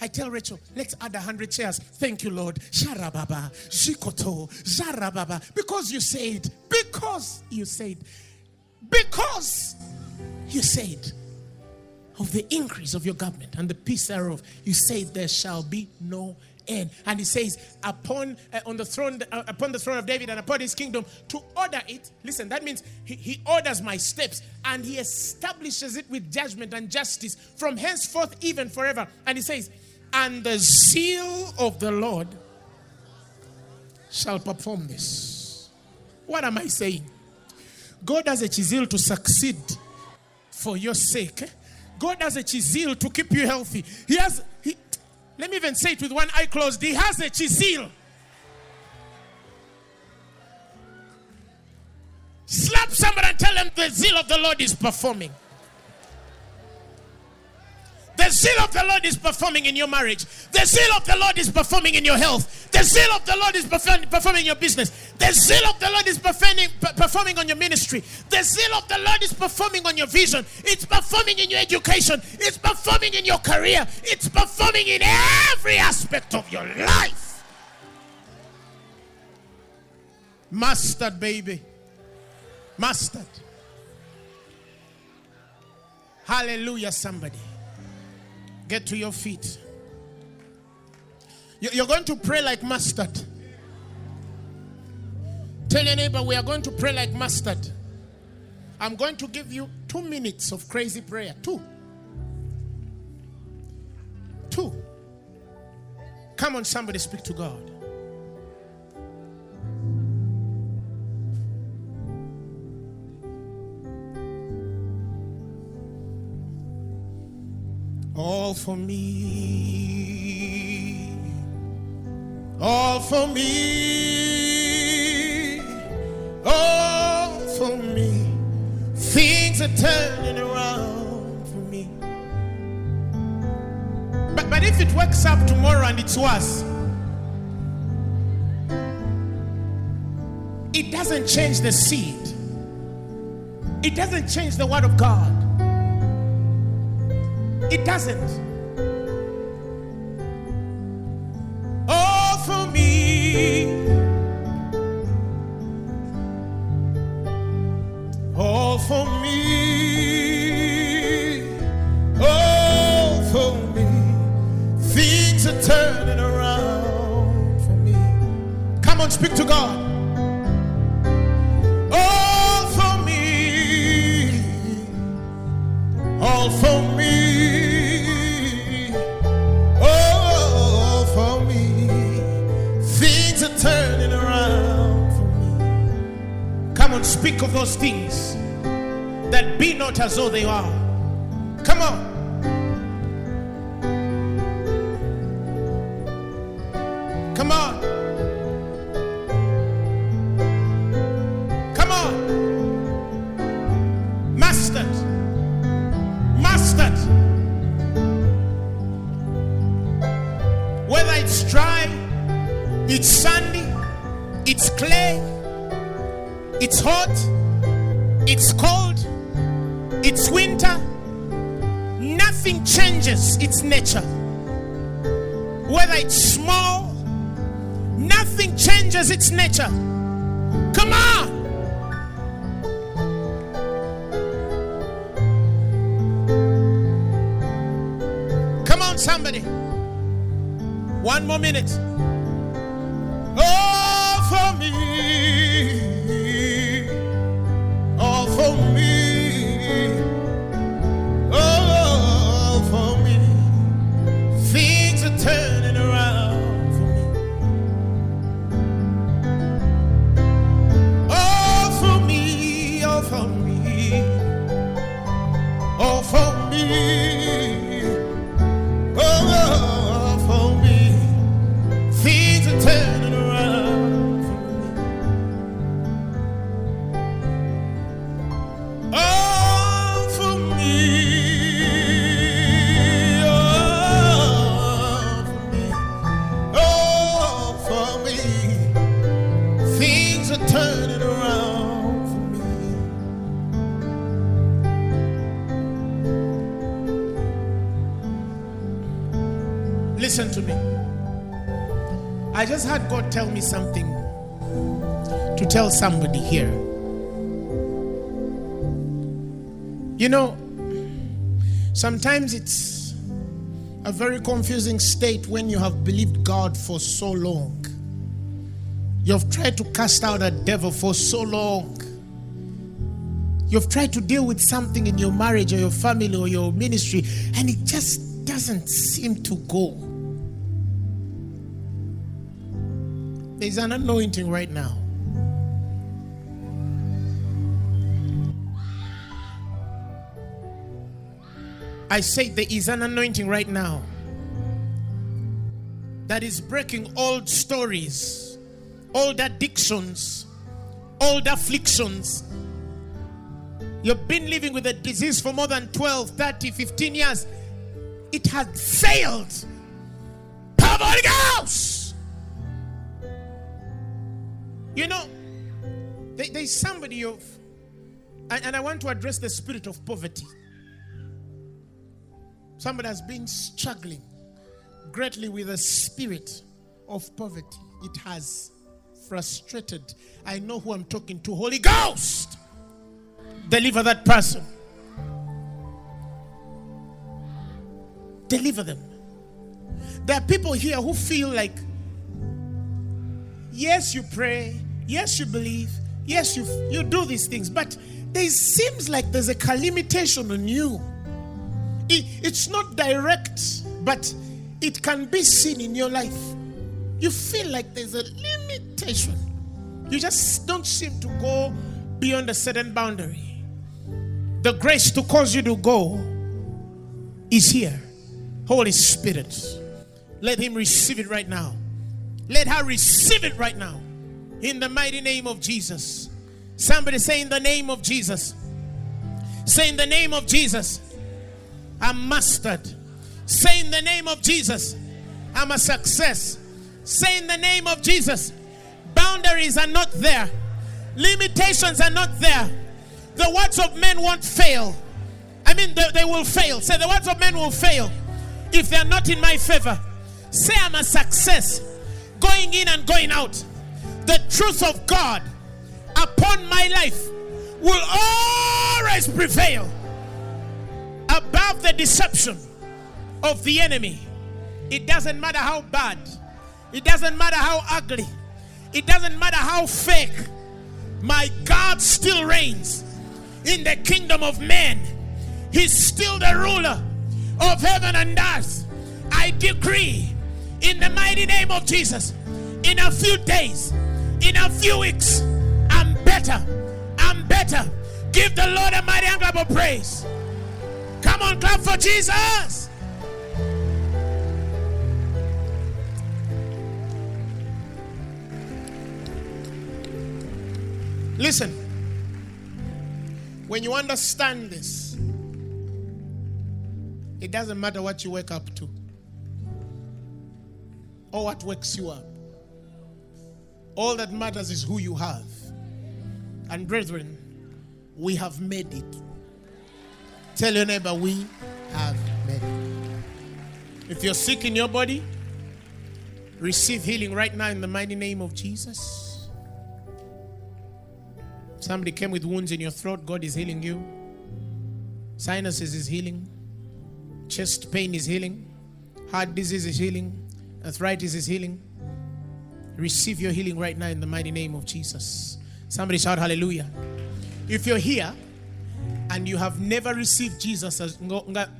I tell Rachel, let's add a hundred chairs. Thank you, Lord. Sharababa, Shikoto, Zarababa. Because you said, because you said, because you said of the increase of your government and the peace thereof, you said there shall be no end. And he says, upon uh, on the throne, uh, upon the throne of David and upon his kingdom, to order it. Listen, that means he, he orders my steps and he establishes it with judgment and justice from henceforth, even forever. And he says, and the zeal of the Lord shall perform this. What am I saying? God has a zeal to succeed for your sake. God has a zeal to keep you healthy. He has, he, let me even say it with one eye closed. He has a zeal. Slap somebody and tell them the zeal of the Lord is performing. The zeal of the Lord is performing in your marriage. The zeal of the Lord is performing in your health. The zeal of the Lord is performing in your business. The zeal of the Lord is performing, performing on your ministry. The zeal of the Lord is performing on your vision. It's performing in your education. It's performing in your career. It's performing in every aspect of your life. Mustard, baby. Mustard. Hallelujah, somebody. Get to your feet. You're going to pray like mustard. Tell your neighbor, we are going to pray like mustard. I'm going to give you two minutes of crazy prayer. Two. Two. Come on, somebody speak to God. All for me, all for me, all for me. Things are turning around for me. But, but if it wakes up tomorrow and it's worse, it doesn't change the seed. It doesn't change the word of God. It doesn't. Oh, for me. Oh, for me. Oh, for me. Things are turning around for me. Come on, speak to God. Of those things that be not as though they are. One more minute. I just had God tell me something to tell somebody here. You know, sometimes it's a very confusing state when you have believed God for so long. You've tried to cast out a devil for so long. You've tried to deal with something in your marriage or your family or your ministry, and it just doesn't seem to go. There's an anointing right now. I say there is an anointing right now that is breaking old stories, old addictions, old afflictions. You've been living with a disease for more than 12, 30, 15 years. It has failed. Of the Ghost. You know, there- there's somebody of, and, and I want to address the spirit of poverty. Somebody has been struggling greatly with the spirit of poverty. It has frustrated. I know who I'm talking to. Holy Ghost, deliver that person. Deliver them. There are people here who feel like, yes, you pray, yes, you believe, yes, you you do these things, but there seems like there's a limitation on you. It- it's not direct, but it can be seen in your life. You feel like there's a limitation. You just don't seem to go beyond a certain boundary. The grace to cause you to go is here. Holy Spirit, let Him receive it right now. Let her receive it right now. In the mighty name of Jesus. Somebody say, In the name of Jesus. Say, In the name of Jesus. I'm mastered. Say in the name of Jesus, I'm a success. Say in the name of Jesus, boundaries are not there, limitations are not there. The words of men won't fail. I mean, they, they will fail. Say, the words of men will fail if they are not in my favor. Say, I'm a success going in and going out. The truth of God upon my life will always prevail above the deception of the enemy. It doesn't matter how bad, it doesn't matter how ugly, it doesn't matter how fake. My God still reigns in the kingdom of men. He's still the ruler of heaven and earth. I decree in the mighty name of Jesus, in a few days, in a few weeks, I'm better. I'm better. Give the Lord a mighty clap of praise. Come on, clap for Jesus. Listen, when you understand this, it doesn't matter what you wake up to or what wakes you up. All that matters is who you have. And brethren, we have made it. Tell your neighbor, we have made it. If you're sick in your body, receive healing right now in the mighty name of Jesus. Somebody came with wounds in your throat, God is healing you. Sinuses is healing. Chest pain is healing. Heart disease is healing. Arthritis is healing. Receive your healing right now in the mighty name of Jesus. Somebody shout hallelujah. If you're here and you have never received Jesus as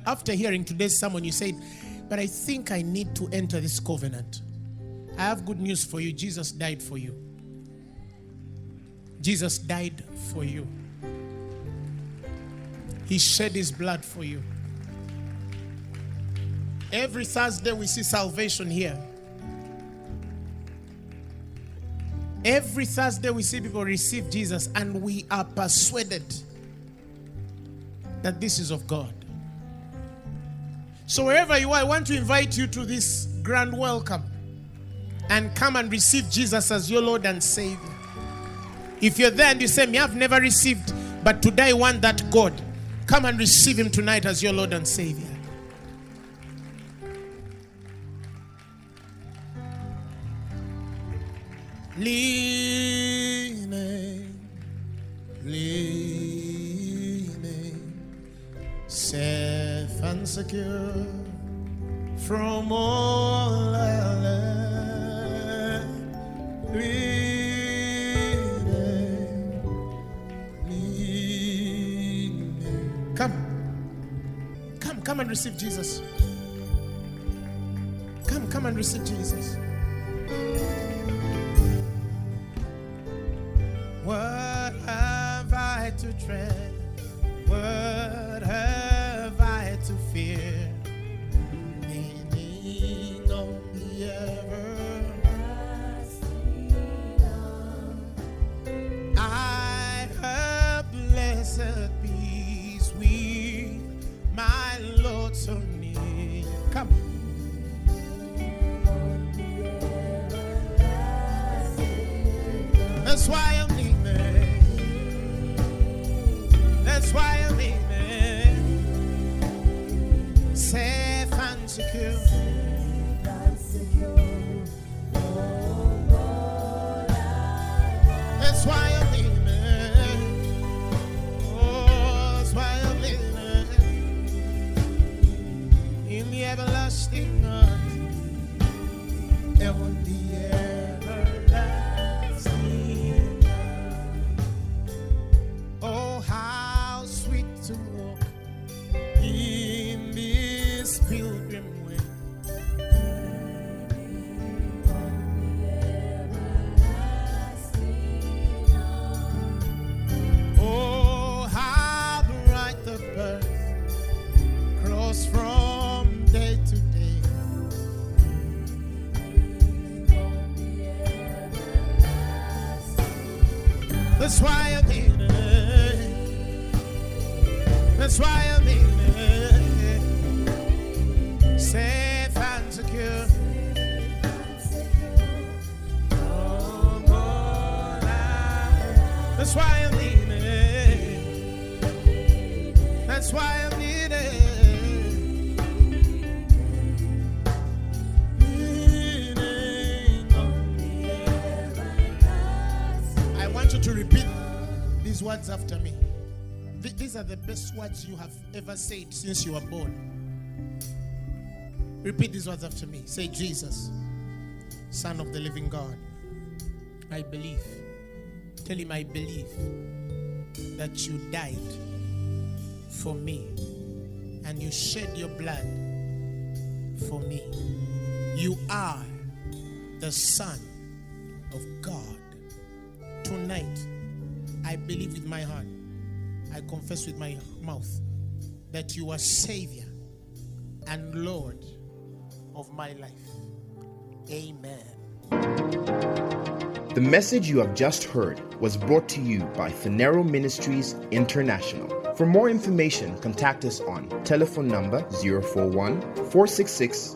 after hearing today's sermon, you said, But I think I need to enter this covenant. I have good news for you. Jesus died for you. Jesus died for you. He shed his blood for you. Every Thursday we see salvation here. Every Thursday we see people receive Jesus and we are persuaded that this is of God. So wherever you are, I want to invite you to this grand welcome and come and receive Jesus as your Lord and Savior. If you're there and you say, Me, I've never received, but today I want that God, come and receive Him tonight as your Lord and Savior. Leaning, leaning, safe and secure from all other. Leaning, leaning. Come, come, come and receive Jesus. Come, come and receive Jesus. What have I to dread? What have I to fear? Best words you have ever said since you were born. Repeat these words after me. Say, Jesus, Son of the living God, I believe. Tell him, I believe that you died for me and you shed your blood for me. You are the Son of God. Tonight, I believe with my heart, I confess with my mouth that you are Savior and Lord of my life. Amen. The message you have just heard was brought to you by Phaneroo Ministries International. For more information, contact us on telephone number 041 466